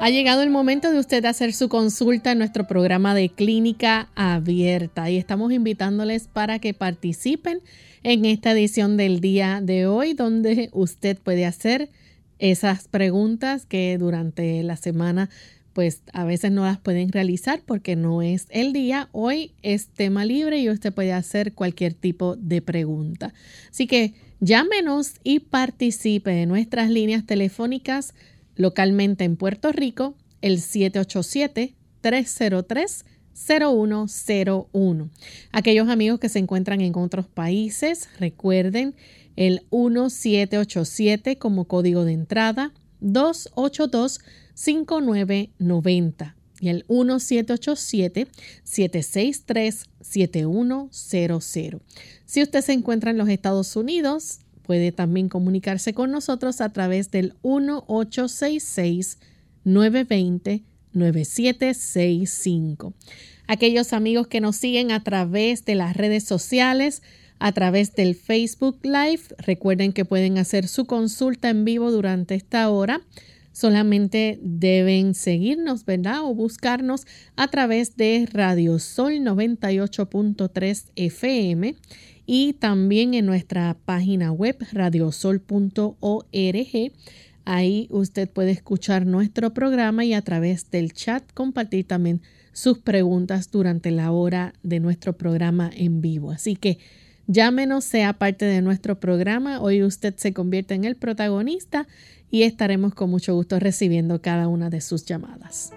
Ha llegado el momento de usted hacer su consulta en nuestro programa de clínica abierta y estamos invitándoles para que participen en esta edición del día de hoy donde usted puede hacer esas preguntas que durante la semana pues a veces no las pueden realizar porque no es el día. Hoy es tema libre y usted puede hacer cualquier tipo de pregunta. Así que llámenos y participe en nuestras líneas telefónicas localmente en Puerto Rico, el 787-303-0101. Aquellos amigos que se encuentran en otros países, recuerden el 1787 como código de entrada, 282-5990 y el 1787-763-7100. Si usted se encuentra en los Estados Unidos, Puede también comunicarse con nosotros a través del 1866-920-9765. Aquellos amigos que nos siguen a través de las redes sociales, a través del Facebook Live, recuerden que pueden hacer su consulta en vivo durante esta hora. Solamente deben seguirnos, ¿verdad? O buscarnos a través de Radio Sol 98.3 FM y también en nuestra página web radiosol.org. Ahí usted puede escuchar nuestro programa y a través del chat compartir también sus preguntas durante la hora de nuestro programa en vivo. Así que llámenos, sea parte de nuestro programa. Hoy usted se convierte en el protagonista y estaremos con mucho gusto recibiendo cada una de sus llamadas.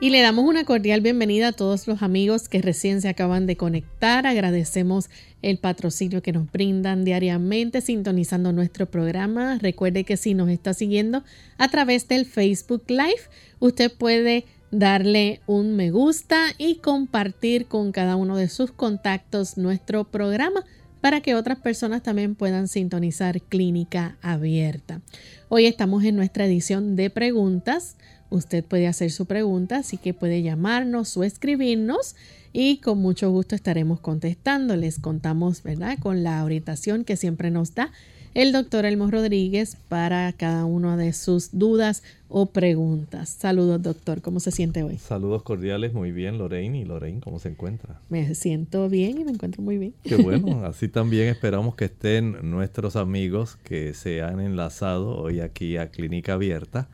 Y le damos una cordial bienvenida a todos los amigos que recién se acaban de conectar. Agradecemos el patrocinio que nos brindan diariamente sintonizando nuestro programa. Recuerde que si nos está siguiendo a través del Facebook Live, usted puede darle un me gusta y compartir con cada uno de sus contactos nuestro programa para que otras personas también puedan sintonizar Clínica Abierta. Hoy estamos en nuestra edición de preguntas. Usted puede hacer su pregunta, así que puede llamarnos o escribirnos y con mucho gusto estaremos contestando. Les contamos, ¿verdad?, con la orientación que siempre nos da el doctor Elmo Rodríguez para cada una de sus dudas o preguntas. Saludos, doctor. ¿Cómo se siente hoy? Saludos cordiales, muy bien, Lorraine. ¿Y Lorraine cómo se encuentra? Me siento bien y me encuentro muy bien. Qué bueno. Así también esperamos que estén nuestros amigos que se han enlazado hoy aquí a Clínica Abierta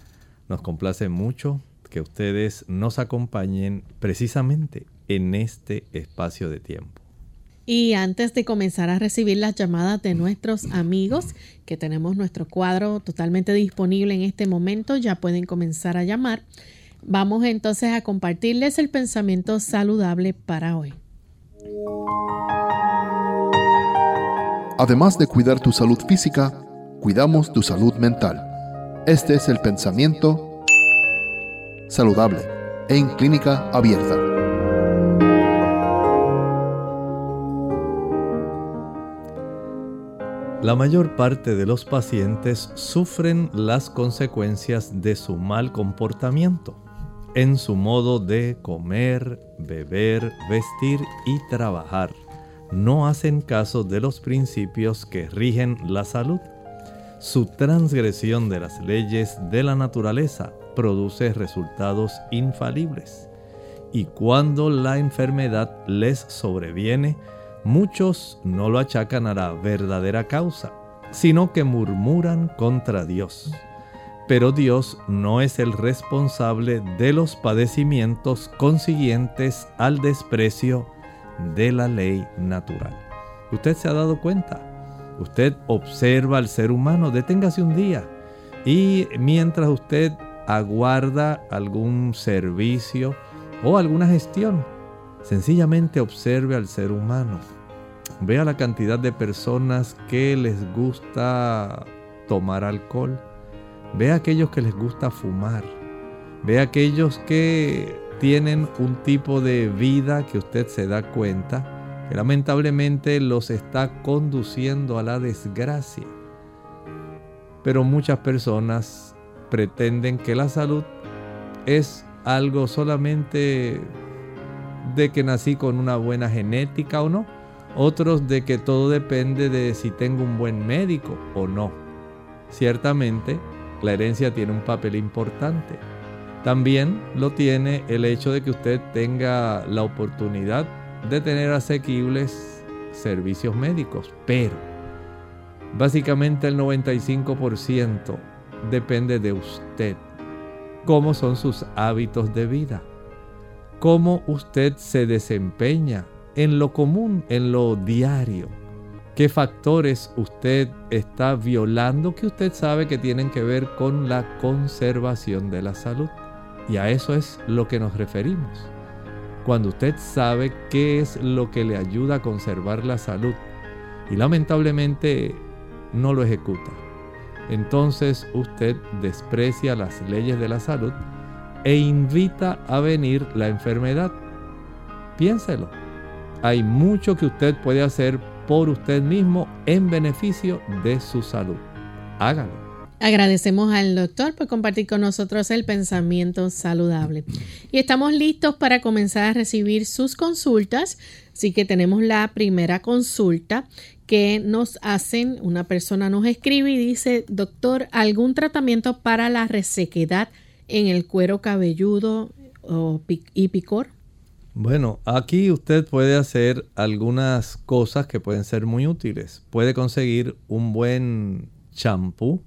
nos complace mucho que ustedes nos acompañen precisamente en este espacio de tiempo. Y antes de comenzar a recibir las llamadas de nuestros amigos, que tenemos nuestro cuadro totalmente disponible en este momento, ya pueden comenzar a llamar. Vamos entonces a compartirles el pensamiento saludable para hoy. Además de cuidar tu salud física, cuidamos tu salud mental. Este es el pensamiento saludable en clínica abierta. La mayor parte de los pacientes sufren las consecuencias de su mal comportamiento en su modo de comer, beber, vestir y trabajar. No hacen caso de los principios que rigen la salud su transgresión de las leyes de la naturaleza produce resultados infalibles. Y cuando la enfermedad les sobreviene, muchos no lo achacan a la verdadera causa, sino que murmuran contra Dios. Pero Dios no es el responsable de los padecimientos consiguientes al desprecio de la ley natural. ¿Usted se ha dado cuenta? Usted observa al ser humano, deténgase un día y mientras usted aguarda algún servicio o alguna gestión, Sencillamente observe al ser humano. Vea la cantidad de personas que les gusta tomar alcohol. Ve a aquellos que les gusta fumar. Ve a aquellos que tienen un tipo de vida que usted se da cuenta lamentablemente los está conduciendo a la desgracia. Pero muchas personas pretenden que la salud es algo solamente de que nací con una buena genética o no. Otros de que todo depende de si tengo un buen médico o no. Ciertamente, la herencia tiene un papel importante. También lo tiene el hecho de que usted tenga la oportunidad de tener asequibles servicios médicos. Pero, básicamente el 95% depende de usted. ¿Cómo son sus hábitos de vida? ¿Cómo usted se desempeña en lo común, en lo diario? ¿Qué factores usted está violando que usted sabe que tienen que ver con la conservación de la salud? Y a eso es lo que nos referimos. Cuando usted sabe qué es lo que le ayuda a conservar la salud y lamentablemente no lo ejecuta, entonces usted desprecia las leyes de la salud e invita a venir la enfermedad. Piénselo. Hay mucho que usted puede hacer por usted mismo en beneficio de su salud. Hágalo. Agradecemos al doctor por compartir con nosotros el pensamiento saludable. Y estamos listos para comenzar a recibir sus consultas. Así que tenemos la primera consulta que nos hacen. Una persona nos escribe y dice, doctor, ¿algún tratamiento para la resequedad en el cuero cabelludo y picor? Bueno, aquí usted puede hacer algunas cosas que pueden ser muy útiles. Puede conseguir un buen champú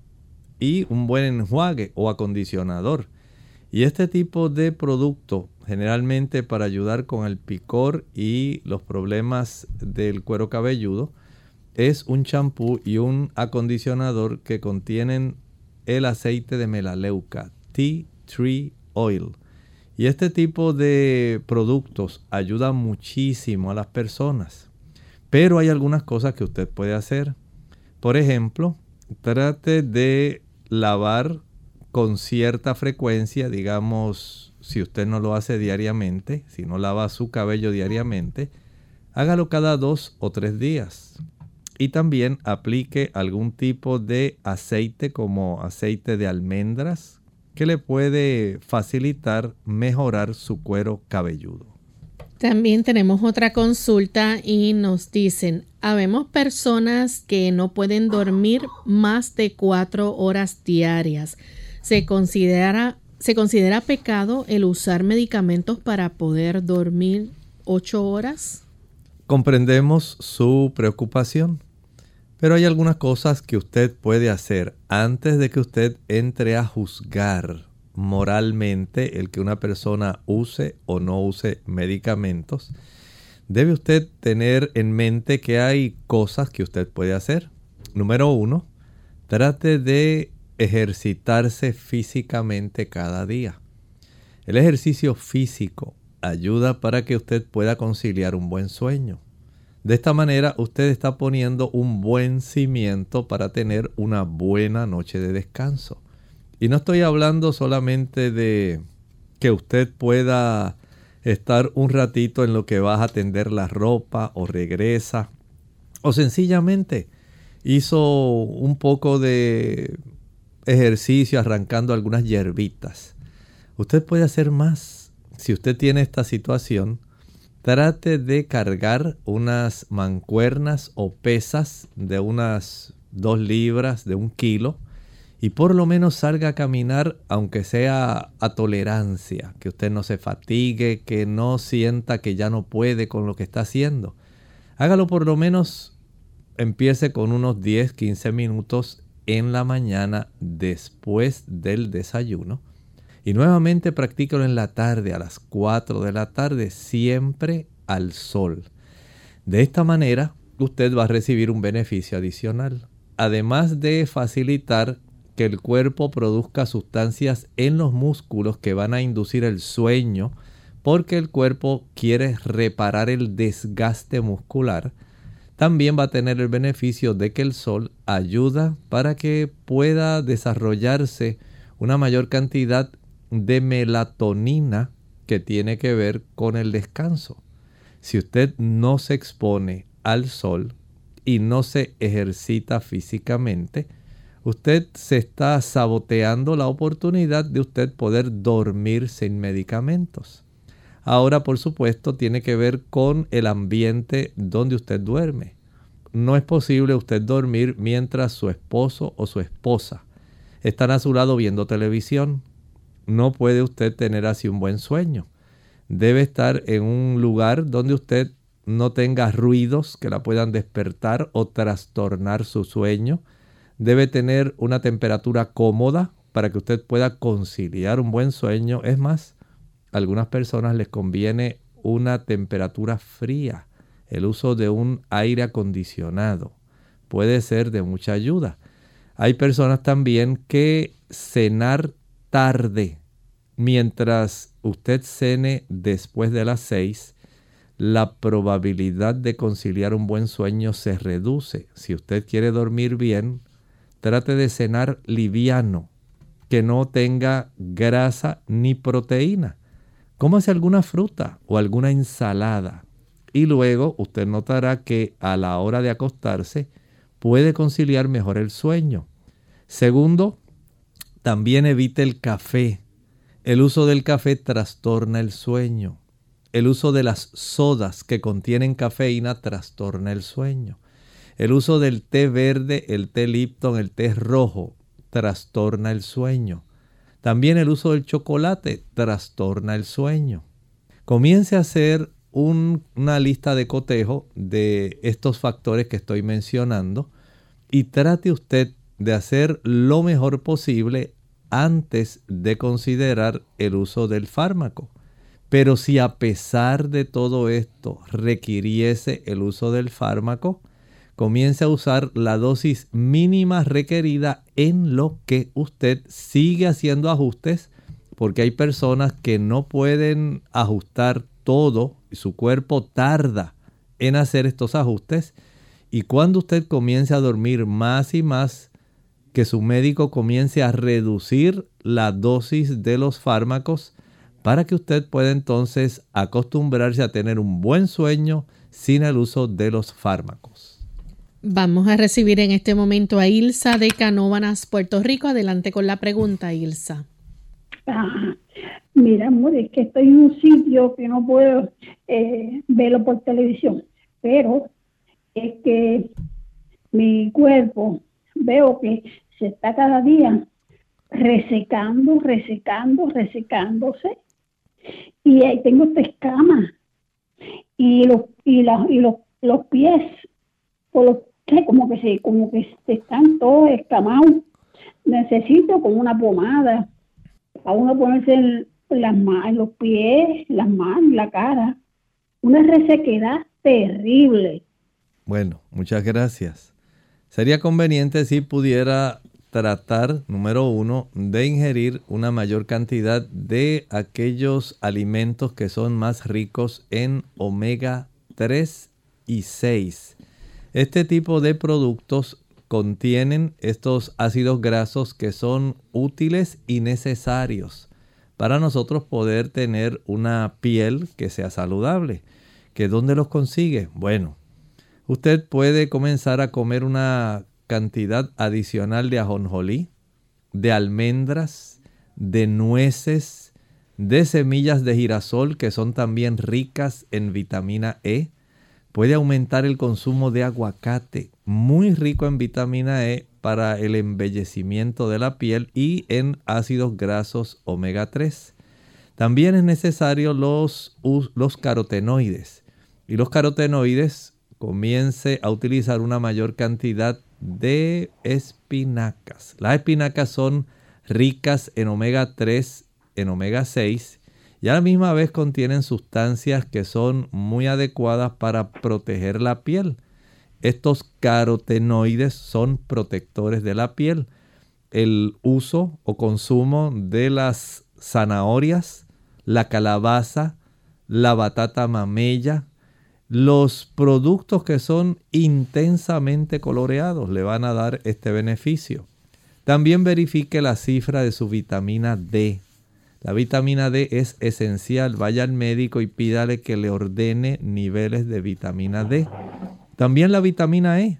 y un buen enjuague o acondicionador. Y este tipo de producto, generalmente para ayudar con el picor y los problemas del cuero cabelludo, es un champú y un acondicionador que contienen el aceite de melaleuca, tea tree oil. Y este tipo de productos ayuda muchísimo a las personas. Pero hay algunas cosas que usted puede hacer. Por ejemplo, trate de lavar con cierta frecuencia, digamos, si usted no lo hace diariamente, si no lava su cabello diariamente, hágalo cada dos o tres días. Y también aplique algún tipo de aceite como aceite de almendras que le puede facilitar mejorar su cuero cabelludo. También tenemos otra consulta y nos dicen, habemos personas que no pueden dormir más de cuatro horas diarias. ¿Se considera, ¿Se considera pecado el usar medicamentos para poder dormir ocho horas? Comprendemos su preocupación. Pero hay algunas cosas que usted puede hacer antes de que usted entre a juzgar moralmente el que una persona use o no use medicamentos. Debe usted tener en mente que hay cosas que usted puede hacer. Número uno, trate de ejercitarse físicamente cada día. El ejercicio físico ayuda para que usted pueda conciliar un buen sueño. De esta manera usted está poniendo un buen cimiento para tener una buena noche de descanso. Y no estoy hablando solamente de que usted pueda estar un ratito en lo que vas a tender la ropa o regresa o sencillamente hizo un poco de ejercicio arrancando algunas hierbitas. Usted puede hacer más. Si usted tiene esta situación, trate de cargar unas mancuernas o pesas de unas dos libras, de un kilo, y por lo menos salga a caminar, aunque sea a tolerancia, que usted no se fatigue, que no sienta que ya no puede con lo que está haciendo. Hágalo por lo menos, empiece con unos 10, 15 minutos en la mañana después del desayuno y nuevamente practícalo en la tarde, a las 4 de la tarde, siempre al sol. De esta manera, usted va a recibir un beneficio adicional. Además de facilitar que el cuerpo produzca sustancias en los músculos que van a inducir el sueño porque el cuerpo quiere reparar el desgaste muscular, también va a tener el beneficio de que el sol ayuda para que pueda desarrollarse una mayor cantidad de melatonina que tiene que ver con el descanso. Si usted no se expone al sol y no se ejercita físicamente, usted se está saboteando la oportunidad de usted poder dormir sin medicamentos. Ahora, por supuesto, tiene que ver con el ambiente donde usted duerme. No es posible usted dormir mientras su esposo o su esposa están a su lado viendo televisión. No puede usted tener así un buen sueño. Debe estar en un lugar donde usted no tenga ruidos que la puedan despertar o trastornar su sueño. Debe tener una temperatura cómoda para que usted pueda conciliar un buen sueño. Es más, a algunas personas les conviene una temperatura fría. El uso de un aire acondicionado puede ser de mucha ayuda. Hay personas también que cenar tarde, mientras usted cene después de las seis, la probabilidad de conciliar un buen sueño se reduce. Si usted quiere dormir bien, trate de cenar liviano, que no tenga grasa ni proteína. Cómase alguna fruta o alguna ensalada y luego usted notará que a la hora de acostarse puede conciliar mejor el sueño. Segundo, también evite el café. El uso del café trastorna el sueño. El uso de las sodas que contienen cafeína trastorna el sueño. El uso del té verde, el té Lipton, el té rojo trastorna el sueño. También el uso del chocolate trastorna el sueño. Comience a hacer una lista de cotejo de estos factores que estoy mencionando y trate usted de hacer lo mejor posible antes de considerar el uso del fármaco. Pero si a pesar de todo esto requiriese el uso del fármaco, comience a usar la dosis mínima requerida en lo que usted sigue haciendo ajustes, porque hay personas que no pueden ajustar todo su cuerpo tarda en hacer estos ajustes. Y cuando usted comience a dormir más y más, que su médico comience a reducir la dosis de los fármacos para que usted pueda entonces acostumbrarse a tener un buen sueño sin el uso de los fármacos. Vamos a recibir en este momento a Ilsa de Canóvanas, Puerto Rico. Adelante con la pregunta, Ilsa. Mira, amor, es que estoy en un sitio que no puedo eh, verlo por televisión, pero es que mi cuerpo veo que se está cada día resecando, resecando, resecándose. Y ahí tengo esta escama. Y los, y, y los, los pies, por los, como que se, como que están todos escamados. Necesito como una pomada a uno ponerse en, las manos, los pies, las manos, la cara. Una resequedad terrible. Bueno, muchas gracias. Sería conveniente si pudiera tratar, número uno, de ingerir una mayor cantidad de aquellos alimentos que son más ricos en omega 3 y 6. Este tipo de productos contienen estos ácidos grasos que son útiles y necesarios para nosotros poder tener una piel que sea saludable. ¿Que dónde los consigue? Bueno, usted puede comenzar a comer una cantidad adicional de ajonjolí, de almendras, de nueces, de semillas de girasol que son también ricas en vitamina E. Puede aumentar el consumo de aguacate, muy rico en vitamina E para el embellecimiento de la piel y en ácidos grasos omega 3. También es necesario los, carotenoides. Y los carotenoides comience a utilizar una mayor cantidad de espinacas. Las espinacas son ricas en omega 3, en omega 6 y a la misma vez contienen sustancias que son muy adecuadas para proteger la piel. Estos carotenoides son protectores de la piel. El uso o consumo de las zanahorias, la calabaza, la batata mamella, los productos que son intensamente coloreados le van a dar este beneficio. También verifique la cifra de su vitamina D. La vitamina D es esencial. Vaya al médico y pídale que le ordene niveles de vitamina D. También la vitamina E.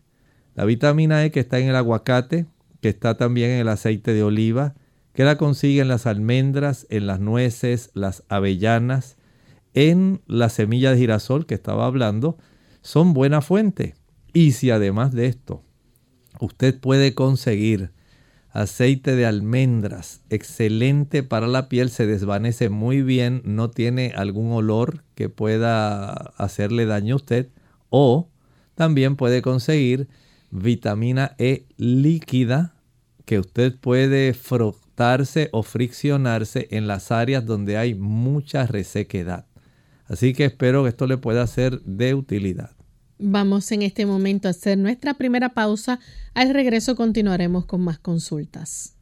La vitamina E que está en el aguacate, que está también en el aceite de oliva, que la consigue en las almendras, en las nueces, las avellanas, en la semilla de girasol que estaba hablando, son buena fuente. Y si además de esto, usted puede conseguir aceite de almendras, excelente para la piel, se desvanece muy bien, no tiene algún olor que pueda hacerle daño a usted. O también puede conseguir vitamina E líquida que usted puede frotarse o friccionarse en las áreas donde hay mucha resequedad. Así que espero que esto le pueda ser de utilidad. Vamos en este momento a hacer nuestra primera pausa. Al regreso continuaremos con más consultas.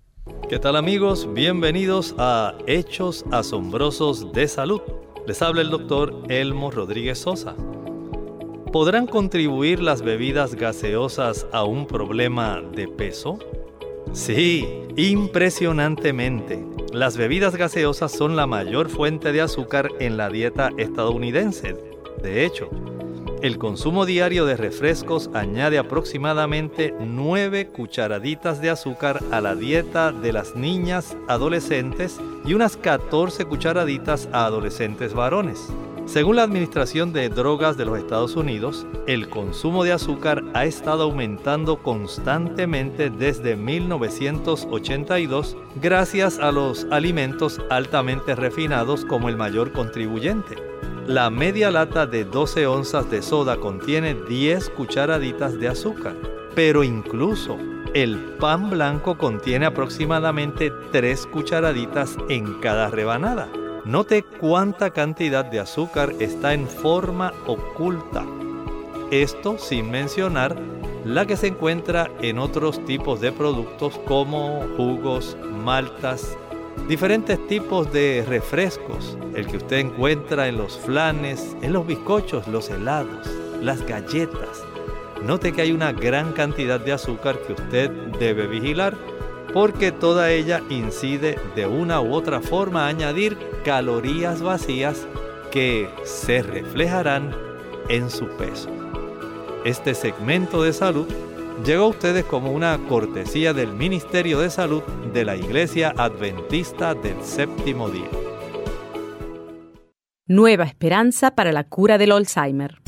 ¿Qué tal amigos? Bienvenidos a Hechos Asombrosos de Salud. Les habla el doctor Elmo Rodríguez Sosa. ¿Podrán contribuir las bebidas gaseosas a un problema de peso? Sí, impresionantemente. Las bebidas gaseosas son la mayor fuente de azúcar en la dieta estadounidense. De hecho, el consumo diario de refrescos añade aproximadamente 9 cucharaditas de azúcar a la dieta de las niñas adolescentes y unas 14 cucharaditas a adolescentes varones. Según la Administración de Drogas de los Estados Unidos, el consumo de azúcar ha estado aumentando constantemente desde 1982 gracias a los alimentos altamente refinados como el mayor contribuyente. La media lata de 12 onzas de soda contiene 10 cucharaditas de azúcar, pero incluso el pan blanco contiene aproximadamente 3 cucharaditas en cada rebanada. Note cuánta cantidad de azúcar está en forma oculta. Esto sin mencionar la que se encuentra en otros tipos de productos como jugos, maltas, diferentes tipos de refrescos, el que usted encuentra en los flanes, en los bizcochos, los helados, las galletas. Note que hay una gran cantidad de azúcar que usted debe vigilar porque toda ella incide de una u otra forma a añadir calorías vacías que se reflejarán en su peso. Este segmento de salud llegó a ustedes como una cortesía del Ministerio de Salud de la Iglesia Adventista del Séptimo Día. Nueva esperanza para la cura del Alzheimer.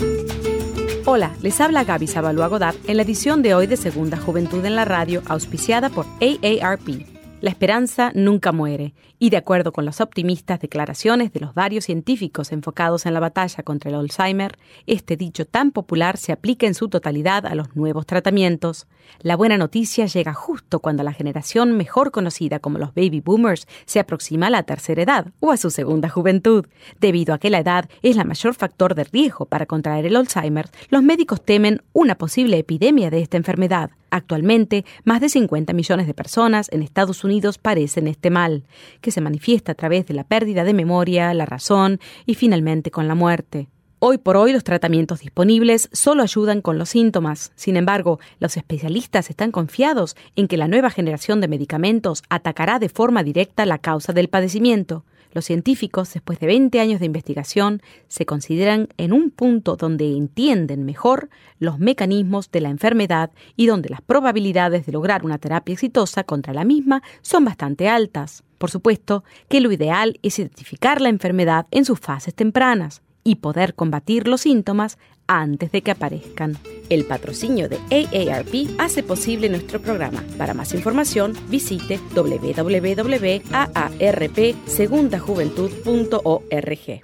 Hola, les habla Gaby Zabalúa Godard en la edición de hoy de Segunda Juventud en la Radio, auspiciada por AARP. La esperanza nunca muere, y de acuerdo con las optimistas declaraciones de los varios científicos enfocados en la batalla contra el Alzheimer, este dicho tan popular se aplica en su totalidad a los nuevos tratamientos. La buena noticia llega justo cuando la generación mejor conocida como los baby boomers se aproxima a la tercera edad o a su segunda juventud. Debido a que la edad es la mayor factor de riesgo para contraer el Alzheimer, los médicos temen una posible epidemia de esta enfermedad. Actualmente, más de 50 millones de personas en Estados Unidos padecen este mal, que se manifiesta a través de la pérdida de memoria, la razón y finalmente con la muerte. Hoy por hoy los tratamientos disponibles solo ayudan con los síntomas. Sin embargo, los especialistas están confiados en que la nueva generación de medicamentos atacará de forma directa la causa del padecimiento. Los científicos, después de 20 años de investigación, se consideran en un punto donde entienden mejor los mecanismos de la enfermedad y donde las probabilidades de lograr una terapia exitosa contra la misma son bastante altas. Por supuesto que lo ideal es identificar la enfermedad en sus fases tempranas y poder combatir los síntomas antes de que aparezcan. El patrocinio de AARP hace posible nuestro programa. Para más información, visite www.aarpsegundajuventud.org.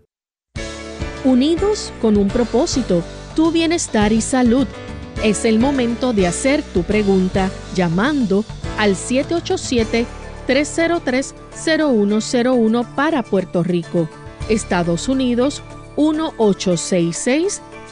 Unidos con un propósito, tu bienestar y salud. Es el momento de hacer tu pregunta llamando al 787-303-0101 para Puerto Rico, Estados Unidos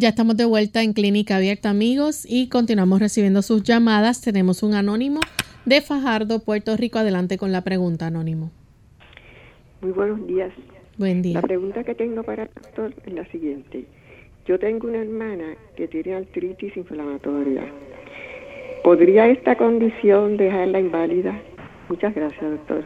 Ya estamos de vuelta en Clínica Abierta, amigos, y continuamos recibiendo sus llamadas. Tenemos un anónimo de Fajardo, Puerto Rico. Adelante con la pregunta, anónimo. Muy buenos días. Buen día. La pregunta que tengo para el doctor es la siguiente. Yo tengo una hermana que tiene artritis inflamatoria. ¿Podría esta condición dejarla inválida? Muchas gracias, doctor.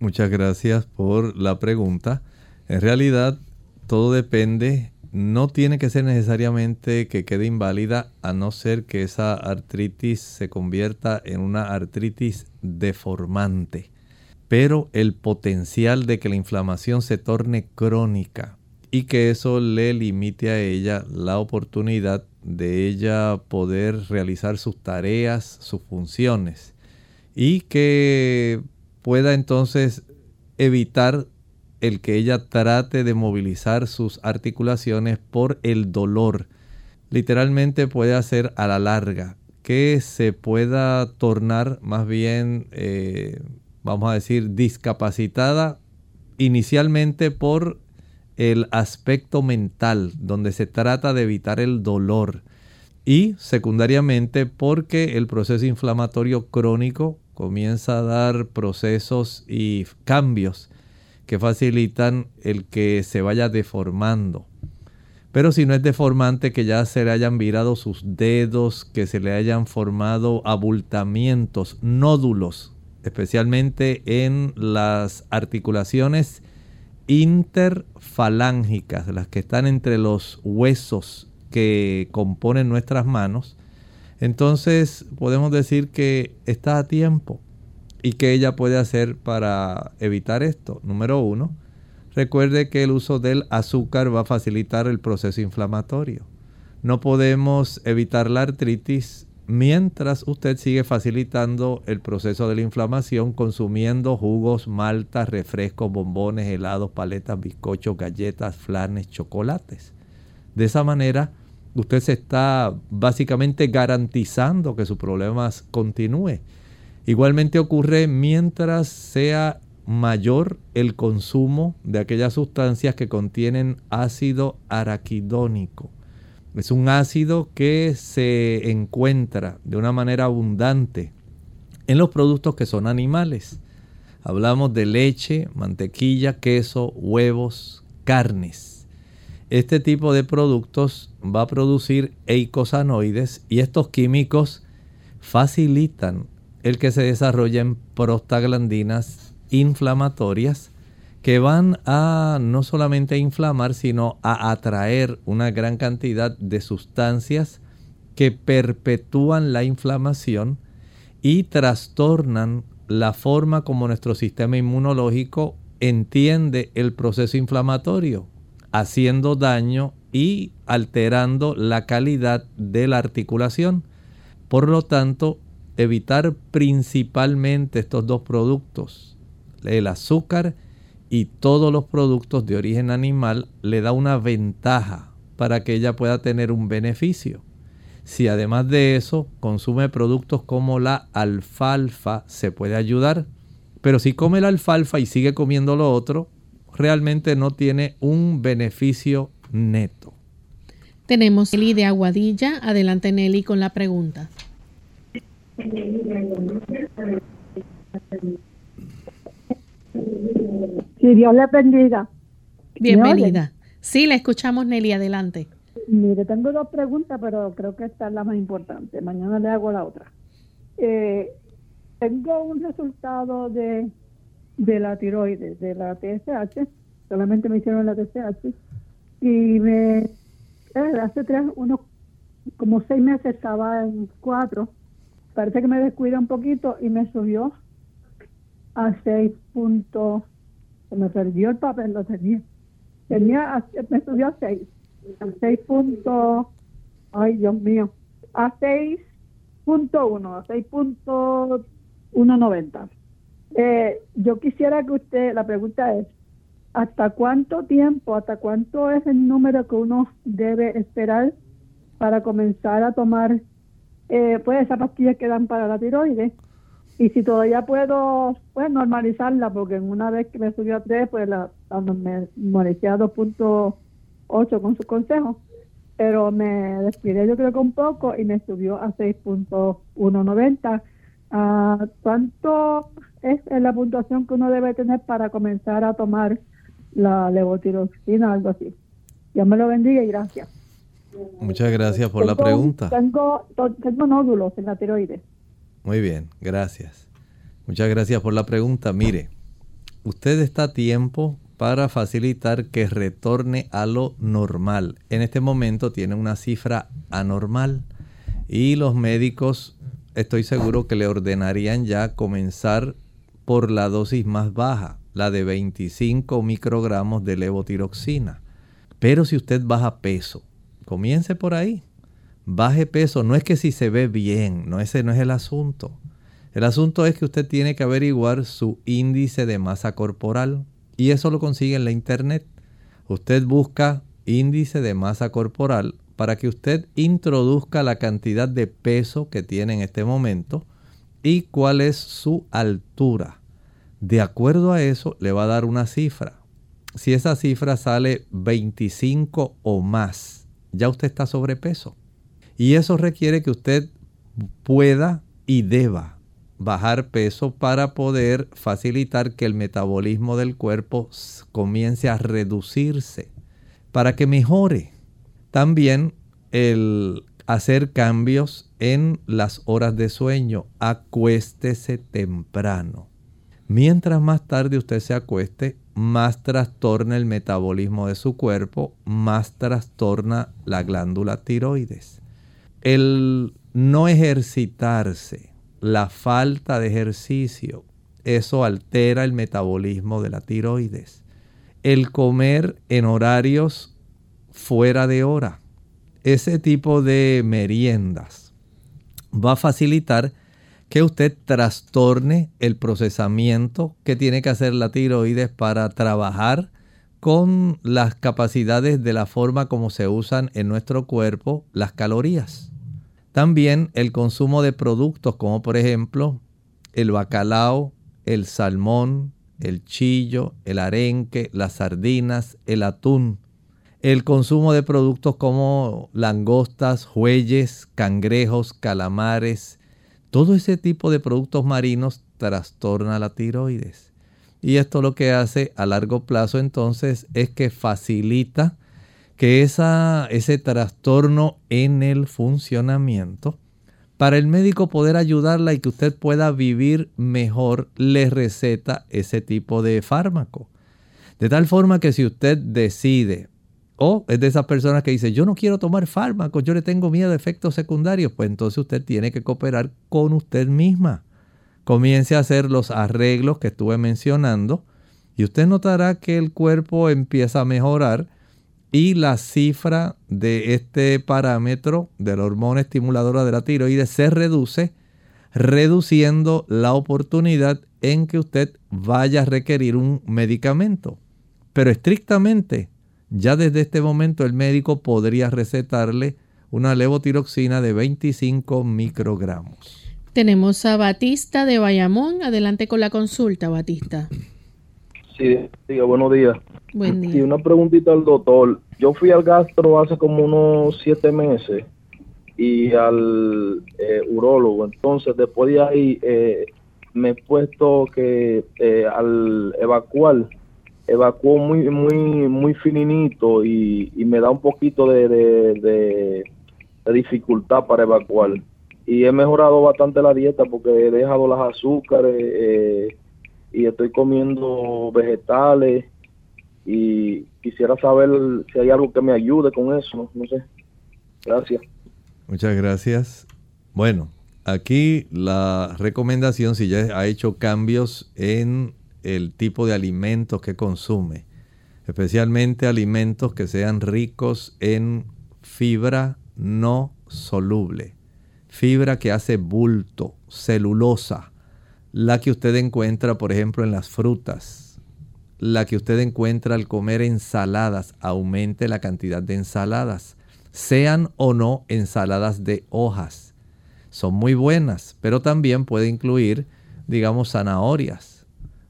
Muchas gracias por la pregunta. En realidad, todo depende no tiene que ser necesariamente que quede inválida a no ser que esa artritis se convierta en una artritis deformante. Pero el potencial de que la inflamación se torne crónica y que eso le limite a ella la oportunidad de ella poder realizar sus tareas, sus funciones y que pueda entonces evitar el que ella trate de movilizar sus articulaciones por el dolor. Literalmente puede hacer a la larga. Que se pueda tornar más bien, eh, vamos a decir, discapacitada inicialmente por el aspecto mental, donde se trata de evitar el dolor, y secundariamente porque el proceso inflamatorio crónico comienza a dar procesos y cambios que facilitan el que se vaya deformando. Pero si no es deformante, que ya se le hayan virado sus dedos, que se le hayan formado abultamientos, nódulos, especialmente en las articulaciones interfalángicas, las que están entre los huesos que componen nuestras manos, entonces podemos decir que está a tiempo ¿Y qué ella puede hacer para evitar esto? Número uno, recuerde que el uso del azúcar va a facilitar el proceso inflamatorio. No podemos evitar la artritis mientras usted sigue facilitando el proceso de la inflamación consumiendo jugos, maltas, refrescos, bombones, helados, paletas, bizcochos, galletas, flanes, chocolates. De esa manera, usted se está básicamente garantizando que su problema continúe. Igualmente ocurre mientras sea mayor el consumo de aquellas sustancias que contienen ácido araquidónico. Es un ácido que se encuentra de una manera abundante en los productos que son animales. Hablamos de leche, mantequilla, queso, huevos, carnes. Este tipo de productos va a producir eicosanoides y estos químicos facilitan el que se desarrollen prostaglandinas inflamatorias que van a no solamente inflamar, sino a atraer una gran cantidad de sustancias que perpetúan la inflamación y trastornan la forma como nuestro sistema inmunológico entiende el proceso inflamatorio, haciendo daño y alterando la calidad de la articulación. Por lo tanto, evitar principalmente estos dos productos, el azúcar y todos los productos de origen animal, le da una ventaja para que ella pueda tener un beneficio. Si además de eso consume productos como la alfalfa, se puede ayudar. Pero si come la alfalfa y sigue comiendo lo otro, realmente no tiene un beneficio neto. Tenemos Nelly de Aguadilla. Adelante Nelly con la pregunta. Si Dios le bendiga. Bienvenida. Sí, la escuchamos, Nelly. Adelante. Mire, tengo dos preguntas, pero creo que esta es la más importante. Mañana le hago la otra. Eh, tengo un resultado de, de la tiroides, de la TSH. Solamente me hicieron la TSH. Y me, eh, hace tres, unos, como seis meses estaba en cuatro parece que me descuida un poquito y me subió a 6 puntos. Se me perdió el papel, lo tenía. Tenía, me subió a 6. A 6 puntos. Ay, Dios mío. A 6.1, a 6.190. Eh, yo quisiera que usted, la pregunta es, ¿hasta cuánto tiempo, hasta cuánto es el número que uno debe esperar para comenzar a tomar eh, pues esas pastillas que dan para la tiroides? Y si todavía puedo pues normalizarla, porque en una vez que me subió a 3, pues la, me normalizé a 2.8 con su consejo, pero me despide yo creo que un poco y me subió a 6.190. Ah, ¿Cuánto es la puntuación que uno debe tener para comenzar a tomar la levotiroxina, algo así? Dios me lo bendiga y gracias. Muchas gracias por la pregunta. Tengo, tengo nódulos en la tiroides. Muy bien, gracias. Muchas gracias por la pregunta. Mire, usted está a tiempo para facilitar que retorne a lo normal. En este momento tiene una cifra anormal y los médicos estoy seguro que le ordenarían ya comenzar por la dosis más baja, la de 25 microgramos de levotiroxina. Pero si usted baja peso, comience por ahí. Baje peso, no es que si se ve bien, no ese no es el asunto. El asunto es que usted tiene que averiguar su índice de masa corporal y eso lo consigue en la internet. Usted busca índice de masa corporal para que usted introduzca la cantidad de peso que tiene en este momento y cuál es su altura. De acuerdo a eso, le va a dar una cifra. Si esa cifra sale 25 o más, ya usted está sobrepeso. Y eso requiere que usted pueda y deba bajar peso para poder facilitar que el metabolismo del cuerpo comience a reducirse, para que mejore. También el hacer cambios en las horas de sueño. Acuéstese temprano. Mientras más tarde usted se acueste, más trastorna el metabolismo de su cuerpo, más trastorna la glándula tiroides. El no ejercitarse, la falta de ejercicio, eso altera el metabolismo de la tiroides. El comer en horarios fuera de hora, ese tipo de meriendas va a facilitar que usted trastorne el procesamiento que tiene que hacer la tiroides para trabajar con las capacidades de la forma como se usan en nuestro cuerpo las calorías. También el consumo de productos como por ejemplo el bacalao, el salmón, el chillo, el arenque, las sardinas, el atún, el consumo de productos como langostas, jueyes, cangrejos, calamares, todo ese tipo de productos marinos trastorna la tiroides. Y esto lo que hace a largo plazo entonces es que facilita que esa, ese trastorno en el funcionamiento, para el médico poder ayudarla y que usted pueda vivir mejor, le receta ese tipo de fármaco. De tal forma que si usted decide o es de esas personas que dice, yo no quiero tomar fármacos, yo le tengo miedo a efectos secundarios. Pues entonces usted tiene que cooperar con usted misma. Comience a hacer los arreglos que estuve mencionando y usted notará que el cuerpo empieza a mejorar y la cifra de este parámetro de la hormona estimuladora de la tiroides se reduce, reduciendo la oportunidad en que usted vaya a requerir un medicamento. Pero estrictamente ya desde este momento el médico podría recetarle una levotiroxina de 25 microgramos. Tenemos a Batista de Bayamón. Adelante con la consulta, Batista. Sí, diga, buenos días. Buen día. Y una preguntita al doctor. Yo fui al gastro hace como unos siete meses y al eh, urólogo. Entonces, después de ahí, eh, me he puesto que eh, al evacuar evacuó muy muy muy fininito y, me da un poquito de, de, dificultad para evacuar. Y he mejorado bastante la dieta porque he dejado las azúcares eh, y estoy comiendo vegetales. Y quisiera saber si hay algo que me ayude con eso no sé. Gracias. Muchas gracias. Bueno aquí la recomendación si ya ha hecho cambios en el tipo de alimentos que consume, especialmente alimentos que sean ricos en fibra no soluble, fibra que hace bulto, celulosa, la que usted encuentra por ejemplo en las frutas, la que usted encuentra al comer ensaladas. Aumente la cantidad de ensaladas, sean o no ensaladas de hojas. Son muy buenas, pero también puede incluir, digamos, zanahorias.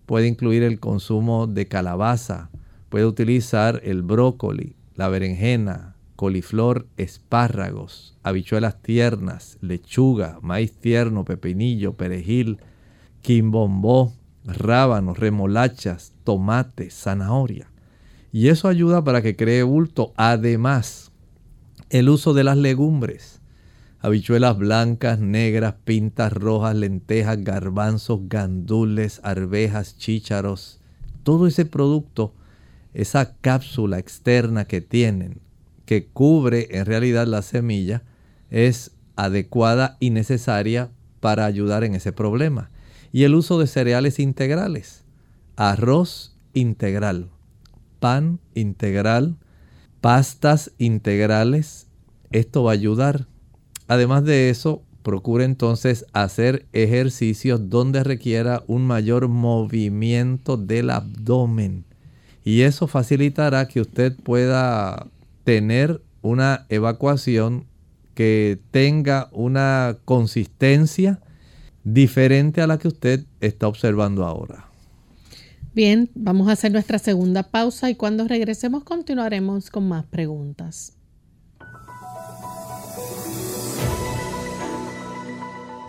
Puede incluir el consumo de calabaza. Puede utilizar el brócoli, la berenjena, coliflor, espárragos, habichuelas tiernas, lechuga, maíz tierno, pepinillo, perejil, quimbombó, rábanos, remolachas, tomate, zanahoria. Y eso ayuda para que cree bulto. Además, el uso de las legumbres. Habichuelas blancas, negras, pintas rojas, lentejas, garbanzos, gandules, arvejas, chícharos. Todo ese producto, esa cápsula externa que tienen, que cubre en realidad la semilla, es adecuada y necesaria para ayudar en ese problema y el uso de cereales integrales, arroz integral, pan integral, pastas integrales. Esto va a ayudar. Además de eso, procure entonces hacer ejercicios donde requiera un mayor movimiento del abdomen. Y eso facilitará que usted pueda tener una evacuación que tenga una consistencia diferente a la que usted está observando ahora. Bien, vamos a hacer nuestra segunda pausa y cuando regresemos continuaremos con más preguntas.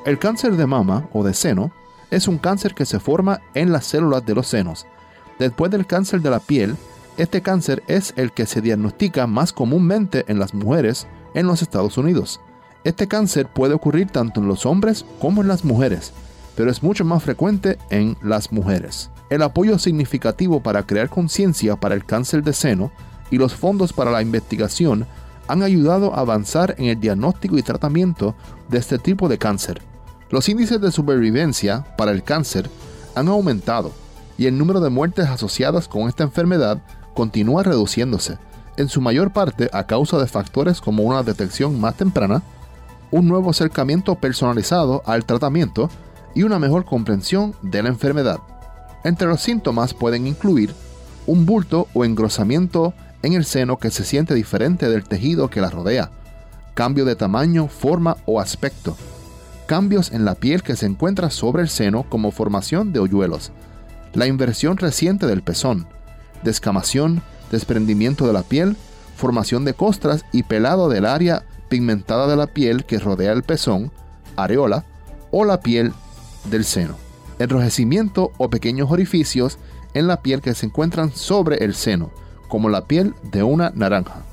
El cáncer de mama o de seno es un cáncer que se forma en las células de los senos. Después del cáncer de la piel, este cáncer es el que se diagnostica más comúnmente en las mujeres en los Estados Unidos. Este cáncer puede ocurrir tanto en los hombres como en las mujeres, pero es mucho más frecuente en las mujeres. El apoyo significativo para crear conciencia para el cáncer de seno y los fondos para la investigación han ayudado a avanzar en el diagnóstico y tratamiento de este tipo de cáncer. Los índices de supervivencia para el cáncer han aumentado y el número de muertes asociadas con esta enfermedad continúa reduciéndose, en su mayor parte a causa de factores como una detección más temprana, un nuevo acercamiento personalizado al tratamiento y una mejor comprensión de la enfermedad. Entre los síntomas pueden incluir un bulto o engrosamiento en el seno que se siente diferente del tejido que la rodea, cambio de tamaño, forma o aspecto, cambios en la piel que se encuentra sobre el seno como formación de hoyuelos, la inversión reciente del pezón, descamación, desprendimiento de la piel, formación de costras y pelado del área pigmentada de la piel que rodea el pezón, areola o la piel del seno. Enrojecimiento o pequeños orificios en la piel que se encuentran sobre el seno, como la piel de una naranja.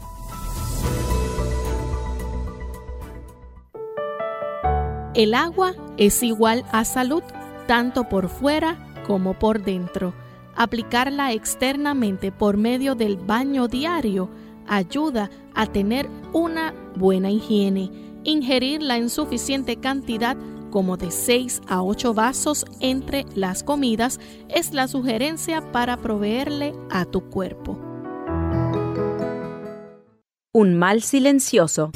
El agua es igual a salud, tanto por fuera como por dentro. Aplicarla externamente por medio del baño diario ayuda a tener una buena higiene. Ingerirla en suficiente cantidad como de 6 a 8 vasos entre las comidas es la sugerencia para proveerle a tu cuerpo. Un mal silencioso.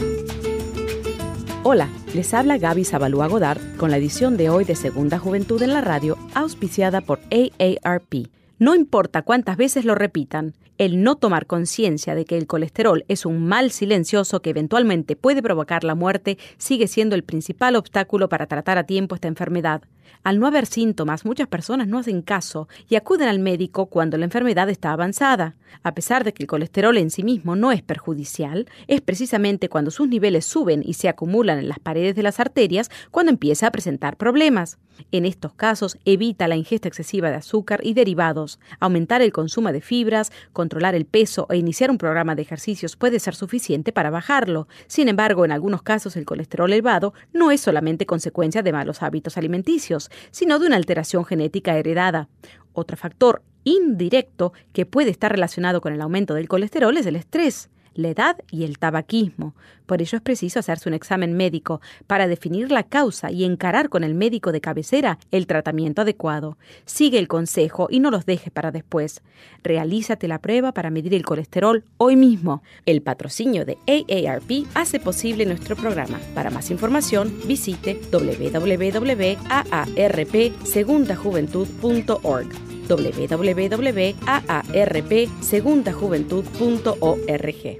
Hola, les habla Gaby Zabalúa Godard con la edición de hoy de Segunda Juventud en la Radio, auspiciada por AARP. No importa cuántas veces lo repitan, el no tomar conciencia de que el colesterol es un mal silencioso que eventualmente puede provocar la muerte sigue siendo el principal obstáculo para tratar a tiempo esta enfermedad. Al no haber síntomas, muchas personas no hacen caso y acuden al médico cuando la enfermedad está avanzada. A pesar de que el colesterol en sí mismo no es perjudicial, es precisamente cuando sus niveles suben y se acumulan en las paredes de las arterias cuando empieza a presentar problemas. En estos casos, evita la ingesta excesiva de azúcar y derivados. Aumentar el consumo de fibras, controlar el peso e iniciar un programa de ejercicios puede ser suficiente para bajarlo. Sin embargo, en algunos casos el colesterol elevado no es solamente consecuencia de malos hábitos alimenticios, sino de una alteración genética heredada. Otro factor indirecto que puede estar relacionado con el aumento del colesterol es el estrés la edad y el tabaquismo. Por ello es preciso hacerse un examen médico para definir la causa y encarar con el médico de cabecera el tratamiento adecuado. Sigue el consejo y no los dejes para después. Realízate la prueba para medir el colesterol hoy mismo. El patrocinio de AARP hace posible nuestro programa. Para más información, visite www.aarpsegundajuventud.org. www.aarpsegundajuventud.org.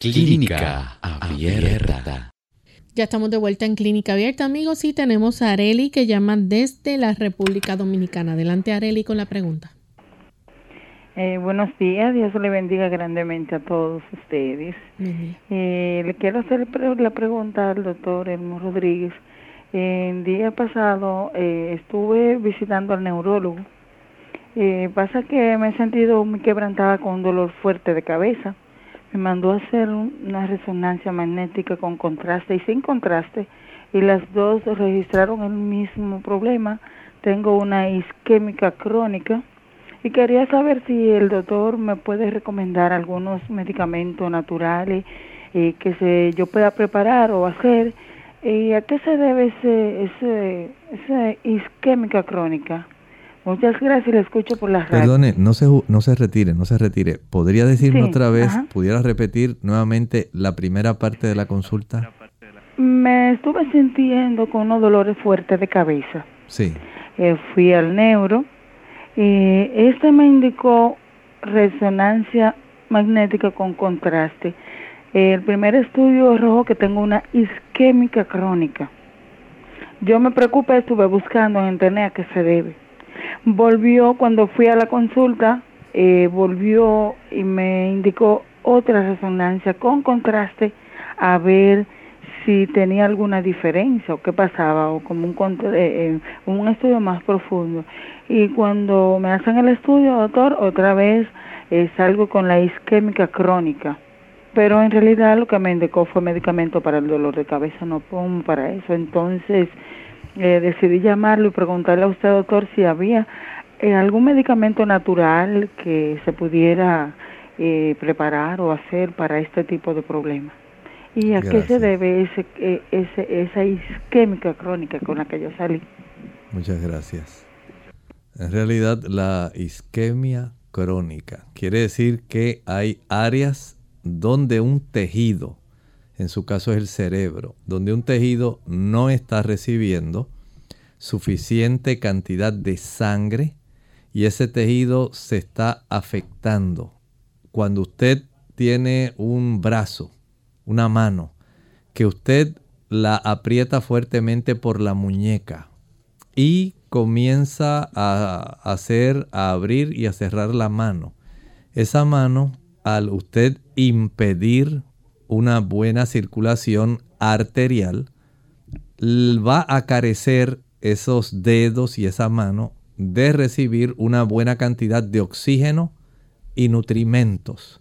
Clínica Abierta. Ya estamos de vuelta en Clínica Abierta, amigos, y tenemos a Areli que llama desde la República Dominicana. Adelante, Areli, con la pregunta. Eh, buenos días, Dios le bendiga grandemente a todos ustedes. Eh, le quiero hacer la pregunta al doctor Elmo Rodríguez. El día pasado eh, estuve visitando al neurólogo. Pasa que me he sentido muy quebrantada con un dolor fuerte de cabeza me mandó a hacer una resonancia magnética con contraste y sin contraste y las dos registraron el mismo problema. Tengo una isquémica crónica y quería saber si el doctor me puede recomendar algunos medicamentos naturales eh, que se, yo pueda preparar o hacer. ¿Y a qué se debe ese, ese, esa isquémica crónica? Muchas gracias, le escucho por la radio. Perdone, no se, no se retire, no se retire. ¿Podría decirme otra vez, pudiera repetir nuevamente la primera parte de la consulta? Me estuve sintiendo con unos dolores fuertes de cabeza. Sí. Eh, fui al neuro y este me indicó resonancia magnética con contraste. El primer estudio arrojó que tengo una isquémica crónica. Yo me preocupé, estuve buscando en internet a qué se debe Volvió cuando fui a la consulta, eh, volvió y me indicó otra resonancia con contraste a ver si tenía alguna diferencia o qué pasaba o como un, eh, eh, un estudio más profundo. Y cuando me hacen el estudio, doctor, otra vez salgo con la isquémica crónica. Pero en realidad lo que me indicó fue medicamento para el dolor de cabeza, no pongo para eso. Entonces, eh, decidí llamarlo y preguntarle a usted, doctor, si había eh, algún medicamento natural que se pudiera eh, preparar o hacer para este tipo de problemas. ¿Y a qué se debe ese, ese, esa isquémica crónica con la que yo salí? Muchas gracias. En realidad, la isquemia crónica quiere decir que hay áreas donde un tejido en su caso es el cerebro, donde un tejido no está recibiendo suficiente cantidad de sangre y ese tejido se está afectando. Cuando usted tiene un brazo, una mano, que usted la aprieta fuertemente por la muñeca y comienza a hacer, a abrir y a cerrar la mano. Esa mano, al usted impedir una buena circulación arterial, va a carecer esos dedos y esa mano de recibir una buena cantidad de oxígeno y nutrimentos.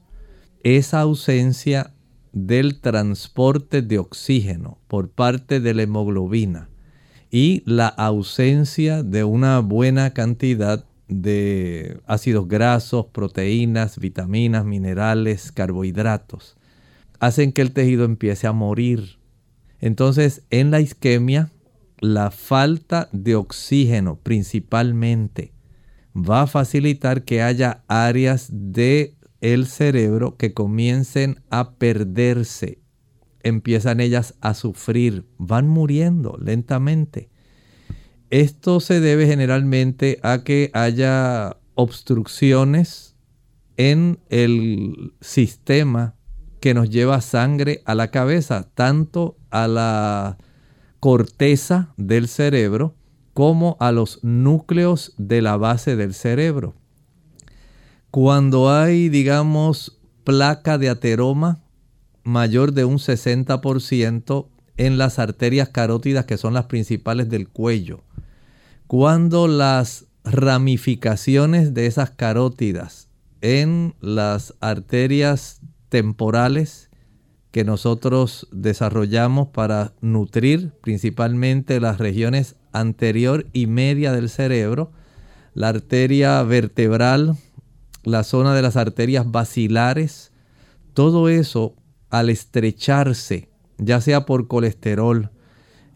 Esa ausencia del transporte de oxígeno por parte de la hemoglobina y la ausencia de una buena cantidad de ácidos grasos, proteínas, vitaminas, minerales, carbohidratos hacen que el tejido empiece a morir. Entonces, en la isquemia, la falta de oxígeno principalmente va a facilitar que haya áreas de el cerebro que comiencen a perderse. Empiezan ellas a sufrir, van muriendo lentamente. Esto se debe generalmente a que haya obstrucciones en el sistema que nos lleva sangre a la cabeza, tanto a la corteza del cerebro como a los núcleos de la base del cerebro. Cuando hay, digamos, placa de ateroma mayor de un 60% en las arterias carótidas que son las principales del cuello, cuando las ramificaciones de esas carótidas en las arterias temporales que nosotros desarrollamos para nutrir principalmente las regiones anterior y media del cerebro, la arteria vertebral, la zona de las arterias basilares, todo eso al estrecharse, ya sea por colesterol,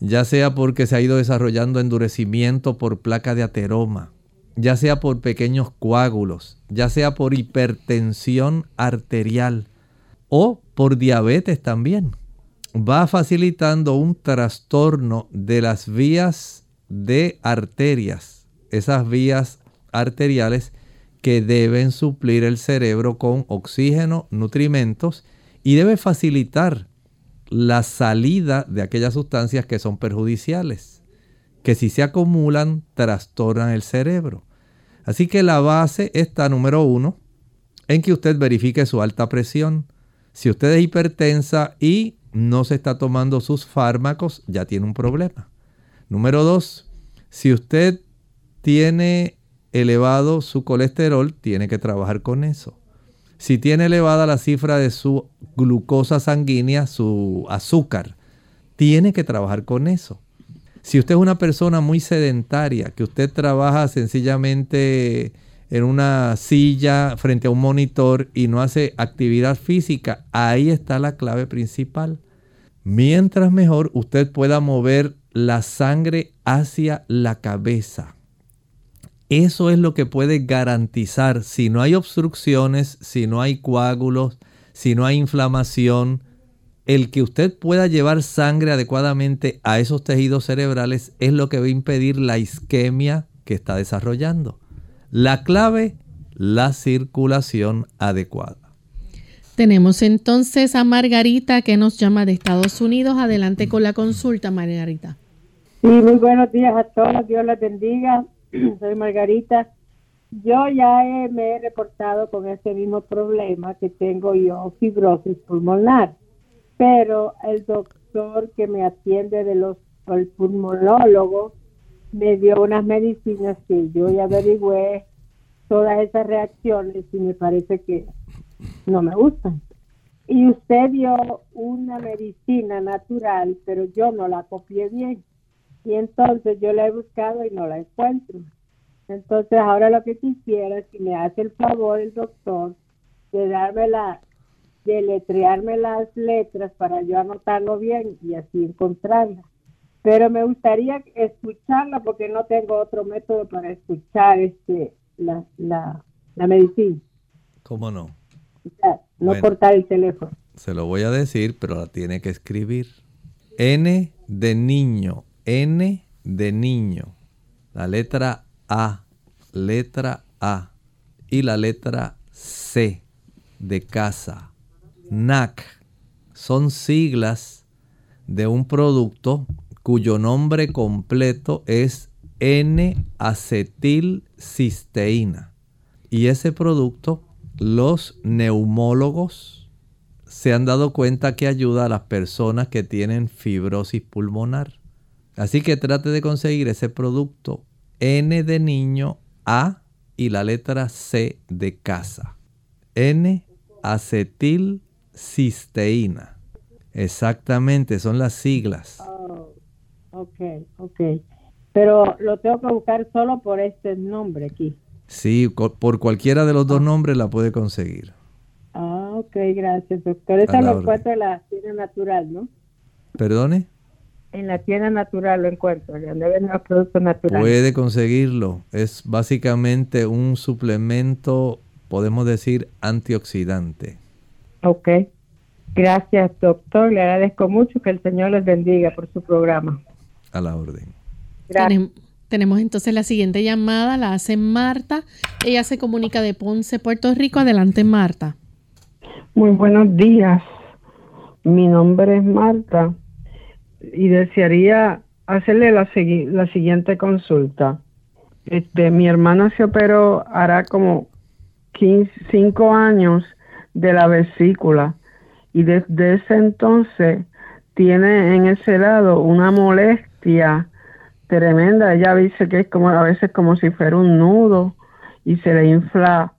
ya sea porque se ha ido desarrollando endurecimiento por placa de ateroma, ya sea por pequeños coágulos, ya sea por hipertensión arterial, o por diabetes también. Va facilitando un trastorno de las vías de arterias, esas vías arteriales que deben suplir el cerebro con oxígeno, nutrimentos y debe facilitar la salida de aquellas sustancias que son perjudiciales, que si se acumulan trastornan el cerebro. Así que la base está número uno, en que usted verifique su alta presión. Si usted es hipertensa y no se está tomando sus fármacos, ya tiene un problema. Número dos, si usted tiene elevado su colesterol, tiene que trabajar con eso. Si tiene elevada la cifra de su glucosa sanguínea, su azúcar, tiene que trabajar con eso. Si usted es una persona muy sedentaria, que usted trabaja sencillamente en una silla frente a un monitor y no hace actividad física, ahí está la clave principal. Mientras mejor usted pueda mover la sangre hacia la cabeza. Eso es lo que puede garantizar si no hay obstrucciones, si no hay coágulos, si no hay inflamación, el que usted pueda llevar sangre adecuadamente a esos tejidos cerebrales es lo que va a impedir la isquemia que está desarrollando. La clave, la circulación adecuada. Tenemos entonces a Margarita que nos llama de Estados Unidos. Adelante con la consulta, Margarita. Sí, muy buenos días a todos. Dios les bendiga. Soy Margarita. Yo ya me he reportado con ese mismo problema que tengo yo, fibrosis pulmonar. Pero el doctor que me atiende de los el pulmonólogo me dio unas medicinas que yo ya averigüé todas esas reacciones y me parece que no me gustan. Y usted dio una medicina natural, pero yo no la copié bien. Y entonces yo la he buscado y no la encuentro. Entonces ahora lo que quisiera que me hace el favor el doctor de darme la, de letrearme las letras para yo anotarlo bien y así encontrarla. Pero me gustaría escucharla porque no tengo otro método para escuchar este la, la, la medicina. ¿Cómo no? no cortar el teléfono. Se lo voy a decir, pero la tiene que escribir. N de niño, N de niño. La letra A, letra A. Y la letra C de casa. NAC. Son siglas de un producto cuyo nombre completo es N-acetilcisteína. Y ese producto los neumólogos se han dado cuenta que ayuda a las personas que tienen fibrosis pulmonar. Así que trate de conseguir ese producto N de niño, A y la letra C de casa. N-acetilcisteína. Exactamente, son las siglas. Ok, ok. Pero lo tengo que buscar solo por este nombre aquí. Sí, por cualquiera de los dos ah. nombres la puede conseguir. Ah, ok, gracias, doctor. Esa lo encuentro en la tienda natural, ¿no? ¿Perdone? En la tienda natural lo encuentro, donde venden los productos naturales. Puede conseguirlo. Es básicamente un suplemento, podemos decir, antioxidante. Ok. Gracias, doctor. Le agradezco mucho que el Señor les bendiga por su programa. A la orden. Gracias. Tenemos entonces la siguiente llamada, la hace Marta. Ella se comunica de Ponce, Puerto Rico. Adelante, Marta. Muy buenos días. Mi nombre es Marta y desearía hacerle la, la siguiente consulta. Este, mi hermana se operó hará como 15, 5 años de la vesícula y desde ese entonces tiene en ese lado una molestia tremenda. Ella dice que es como a veces como si fuera un nudo y se le infla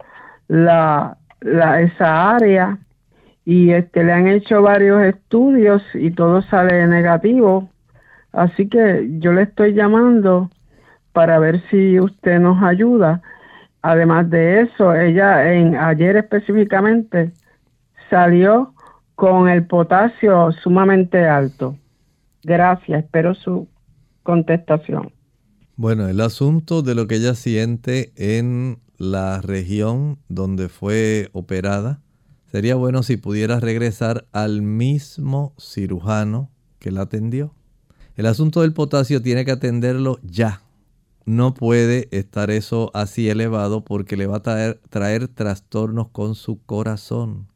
la, la esa área y este le han hecho varios estudios y todo sale negativo. Así que yo le estoy llamando para ver si usted nos ayuda. Además de eso, ella en ayer específicamente salió con el potasio sumamente alto. Gracias, espero su contestación. Bueno, el asunto de lo que ella siente en la región donde fue operada, sería bueno si pudiera regresar al mismo cirujano que la atendió. El asunto del potasio tiene que atenderlo ya. no puede estar eso así elevado porque le va a traer, traer trastornos con su corazón.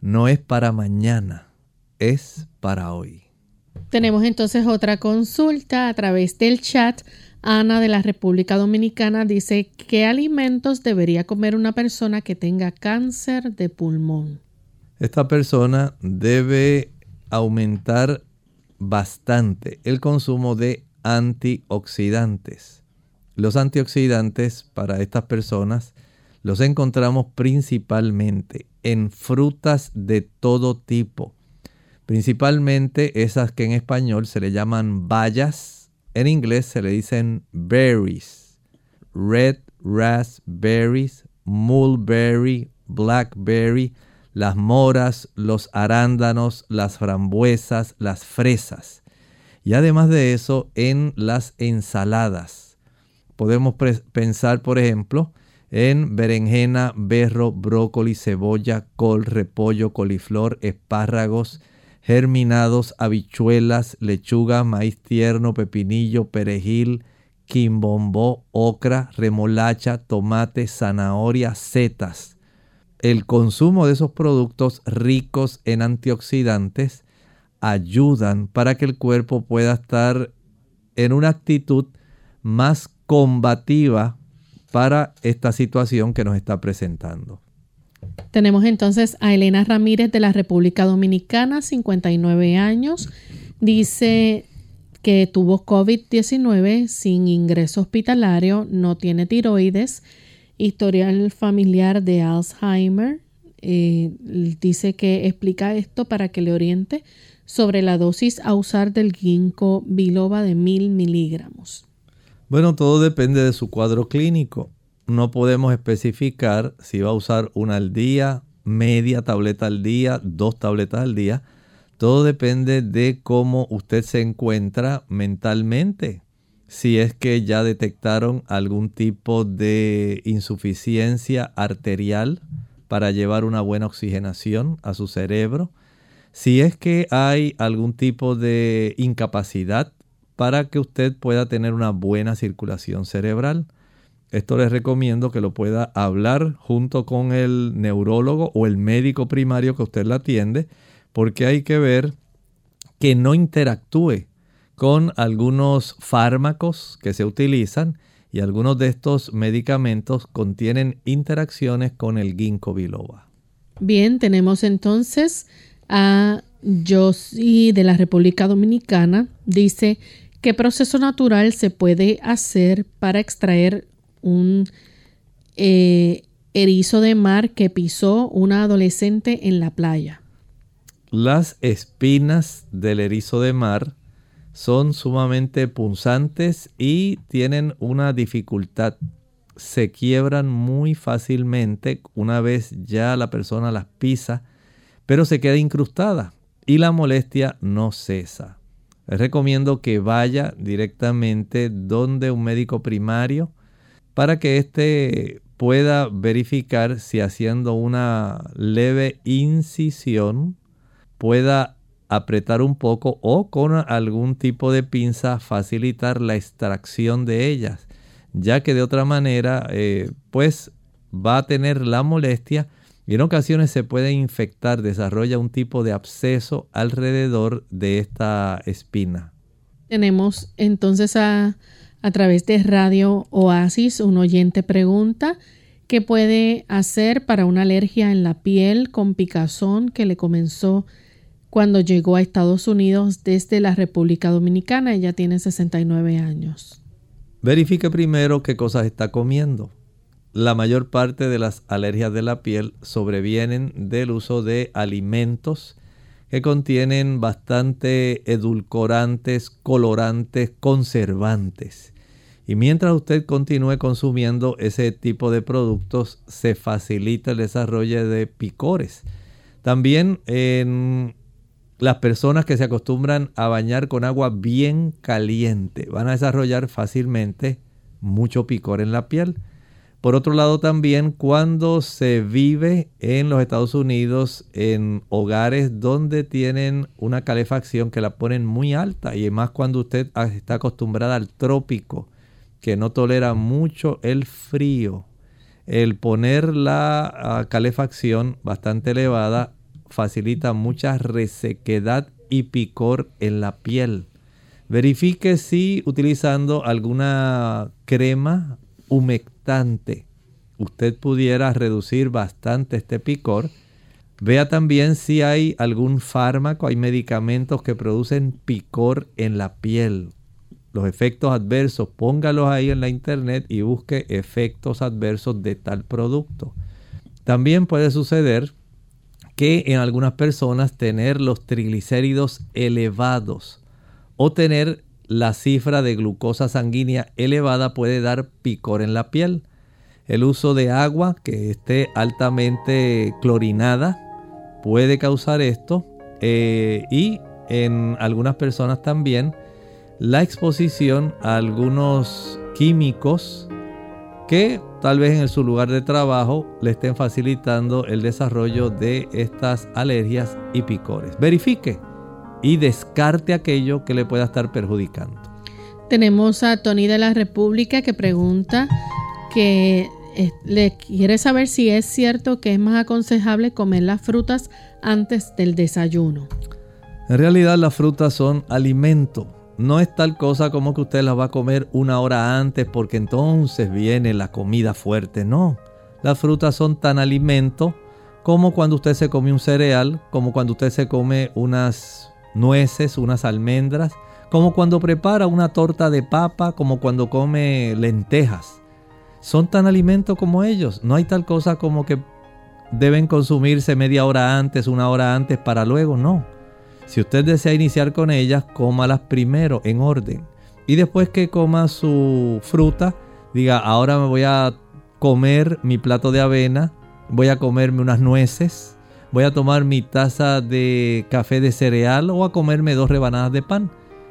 No es para mañana, es para hoy. Tenemos entonces otra consulta a través del chat. Ana de la República Dominicana dice, ¿qué alimentos debería comer una persona que tenga cáncer de pulmón? Esta persona debe aumentar bastante el consumo de antioxidantes. Los antioxidantes para estas personas los encontramos principalmente en frutas de todo tipo, principalmente esas que en español se le llaman bayas, en inglés se le dicen berries, red raspberries, mulberry, blackberry, las moras, los arándanos, las frambuesas, las fresas. Y además de eso, en las ensaladas. Podemos pensar, por ejemplo, en berenjena, berro, brócoli, cebolla, col, repollo, coliflor, espárragos, germinados, habichuelas, lechuga, maíz tierno, pepinillo, perejil, quimbombó, ocra, remolacha, tomate, zanahoria, setas. El consumo de esos productos ricos en antioxidantes ayudan para que el cuerpo pueda estar en una actitud más combativa para esta situación que nos está presentando. Tenemos entonces a Elena Ramírez de la República Dominicana, 59 años. Dice que tuvo COVID-19 sin ingreso hospitalario, no tiene tiroides, historial familiar de Alzheimer. Eh, dice que explica esto para que le oriente sobre la dosis a usar del ginkgo biloba de mil miligramos. Bueno, todo depende de su cuadro clínico no podemos especificar si va a usar una al día, media tableta al día, dos tabletas al día. Todo depende de cómo usted se encuentra mentalmente. Si es que ya detectaron algún tipo de insuficiencia arterial para llevar una buena oxigenación a su cerebro. Si es que hay algún tipo de incapacidad para que usted pueda tener una buena circulación cerebral esto les recomiendo que lo pueda hablar junto con el neurólogo o el médico primario que usted la atiende, porque hay que ver que no interactúe con algunos fármacos que se utilizan y algunos de estos medicamentos contienen interacciones con el ginkgo biloba. Bien, tenemos entonces a Josie de la República Dominicana. Dice, ¿qué proceso natural se puede hacer para extraer un eh, erizo de mar que pisó una adolescente en la playa. Las espinas del erizo de mar son sumamente punzantes y tienen una dificultad. Se quiebran muy fácilmente una vez ya la persona las pisa, pero se queda incrustada y la molestia no cesa. Les recomiendo que vaya directamente donde un médico primario para que éste pueda verificar si haciendo una leve incisión pueda apretar un poco o con algún tipo de pinza facilitar la extracción de ellas, ya que de otra manera eh, pues va a tener la molestia y en ocasiones se puede infectar, desarrolla un tipo de absceso alrededor de esta espina. Tenemos entonces a a través de Radio Oasis, un oyente pregunta qué puede hacer para una alergia en la piel con picazón que le comenzó cuando llegó a Estados Unidos desde la República Dominicana. Ella tiene 69 años. Verifique primero qué cosas está comiendo. La mayor parte de las alergias de la piel sobrevienen del uso de alimentos que contienen bastante edulcorantes, colorantes, conservantes. Y mientras usted continúe consumiendo ese tipo de productos, se facilita el desarrollo de picores. También en las personas que se acostumbran a bañar con agua bien caliente van a desarrollar fácilmente mucho picor en la piel. Por otro lado también cuando se vive en los Estados Unidos en hogares donde tienen una calefacción que la ponen muy alta y más cuando usted está acostumbrada al trópico que no tolera mucho el frío, el poner la ah, calefacción bastante elevada facilita mucha resequedad y picor en la piel. Verifique si utilizando alguna crema humectante usted pudiera reducir bastante este picor. Vea también si hay algún fármaco, hay medicamentos que producen picor en la piel. Los efectos adversos, póngalos ahí en la internet y busque efectos adversos de tal producto. También puede suceder que en algunas personas tener los triglicéridos elevados o tener la cifra de glucosa sanguínea elevada puede dar picor en la piel. El uso de agua que esté altamente clorinada puede causar esto eh, y en algunas personas también la exposición a algunos químicos que tal vez en su lugar de trabajo le estén facilitando el desarrollo de estas alergias y picores. Verifique y descarte aquello que le pueda estar perjudicando. Tenemos a Tony de la República que pregunta que eh, le quiere saber si es cierto que es más aconsejable comer las frutas antes del desayuno. En realidad las frutas son alimento. No es tal cosa como que usted las va a comer una hora antes porque entonces viene la comida fuerte. No, las frutas son tan alimento como cuando usted se come un cereal, como cuando usted se come unas nueces, unas almendras, como cuando prepara una torta de papa, como cuando come lentejas. Son tan alimento como ellos. No hay tal cosa como que deben consumirse media hora antes, una hora antes para luego, no. Si usted desea iniciar con ellas, cómalas primero en orden. Y después que coma su fruta, diga, ahora me voy a comer mi plato de avena, voy a comerme unas nueces, voy a tomar mi taza de café de cereal o a comerme dos rebanadas de pan.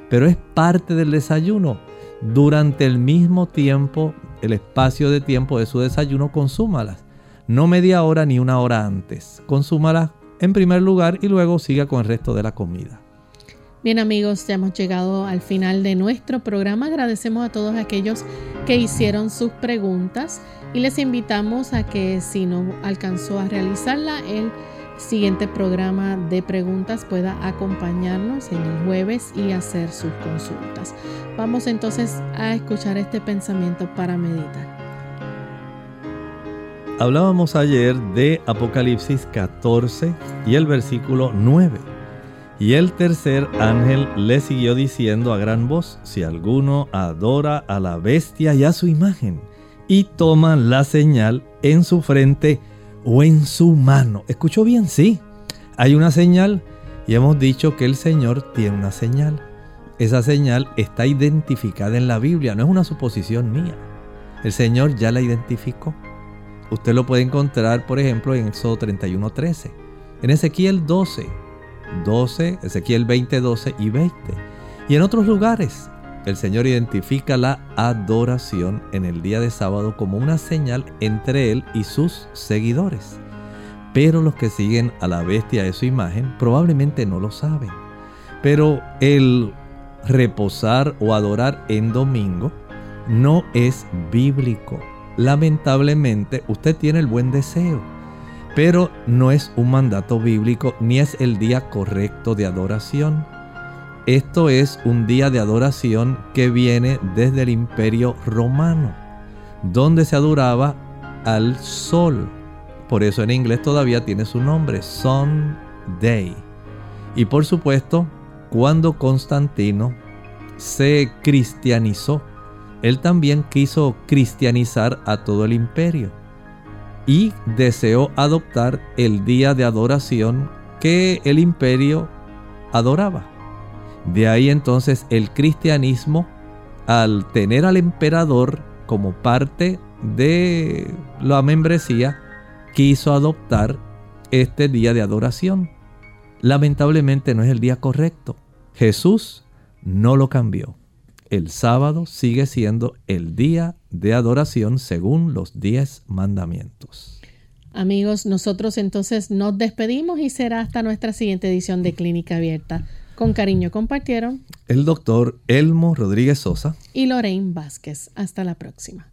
Pero es parte del desayuno. Durante el mismo tiempo, el espacio de tiempo de su desayuno, consúmalas. No media hora ni una hora antes. Consúmalas en primer lugar y luego siga con el resto de la comida. Bien amigos, ya hemos llegado al final de nuestro programa. Agradecemos a todos aquellos que hicieron sus preguntas y les invitamos a que si no alcanzó a realizarla, el siguiente programa de preguntas pueda acompañarnos en el jueves y hacer sus consultas. Vamos entonces a escuchar este pensamiento para meditar. Hablábamos ayer de Apocalipsis 14 y el versículo 9. Y el tercer ángel le siguió diciendo a gran voz, si alguno adora a la bestia y a su imagen, y toma la señal en su frente, o en su mano. ¿Escuchó bien? Sí. Hay una señal y hemos dicho que el Señor tiene una señal. Esa señal está identificada en la Biblia, no es una suposición mía. El Señor ya la identificó. Usted lo puede encontrar, por ejemplo, en Éxodo 31:13, en Ezequiel 12, 12, Ezequiel 20, 12 y 20. Y en otros lugares, el Señor identifica la adoración en el día de sábado como una señal entre Él y sus seguidores. Pero los que siguen a la bestia de su imagen probablemente no lo saben. Pero el reposar o adorar en domingo no es bíblico. Lamentablemente usted tiene el buen deseo, pero no es un mandato bíblico ni es el día correcto de adoración. Esto es un día de adoración que viene desde el imperio romano, donde se adoraba al sol. Por eso en inglés todavía tiene su nombre, Day. Y por supuesto, cuando Constantino se cristianizó, él también quiso cristianizar a todo el imperio y deseó adoptar el día de adoración que el imperio adoraba. De ahí entonces el cristianismo, al tener al emperador como parte de la membresía, quiso adoptar este día de adoración. Lamentablemente no es el día correcto. Jesús no lo cambió. El sábado sigue siendo el día de adoración según los diez mandamientos. Amigos, nosotros entonces nos despedimos y será hasta nuestra siguiente edición de Clínica Abierta. Con cariño compartieron el doctor Elmo Rodríguez Sosa y Lorraine Vázquez. Hasta la próxima.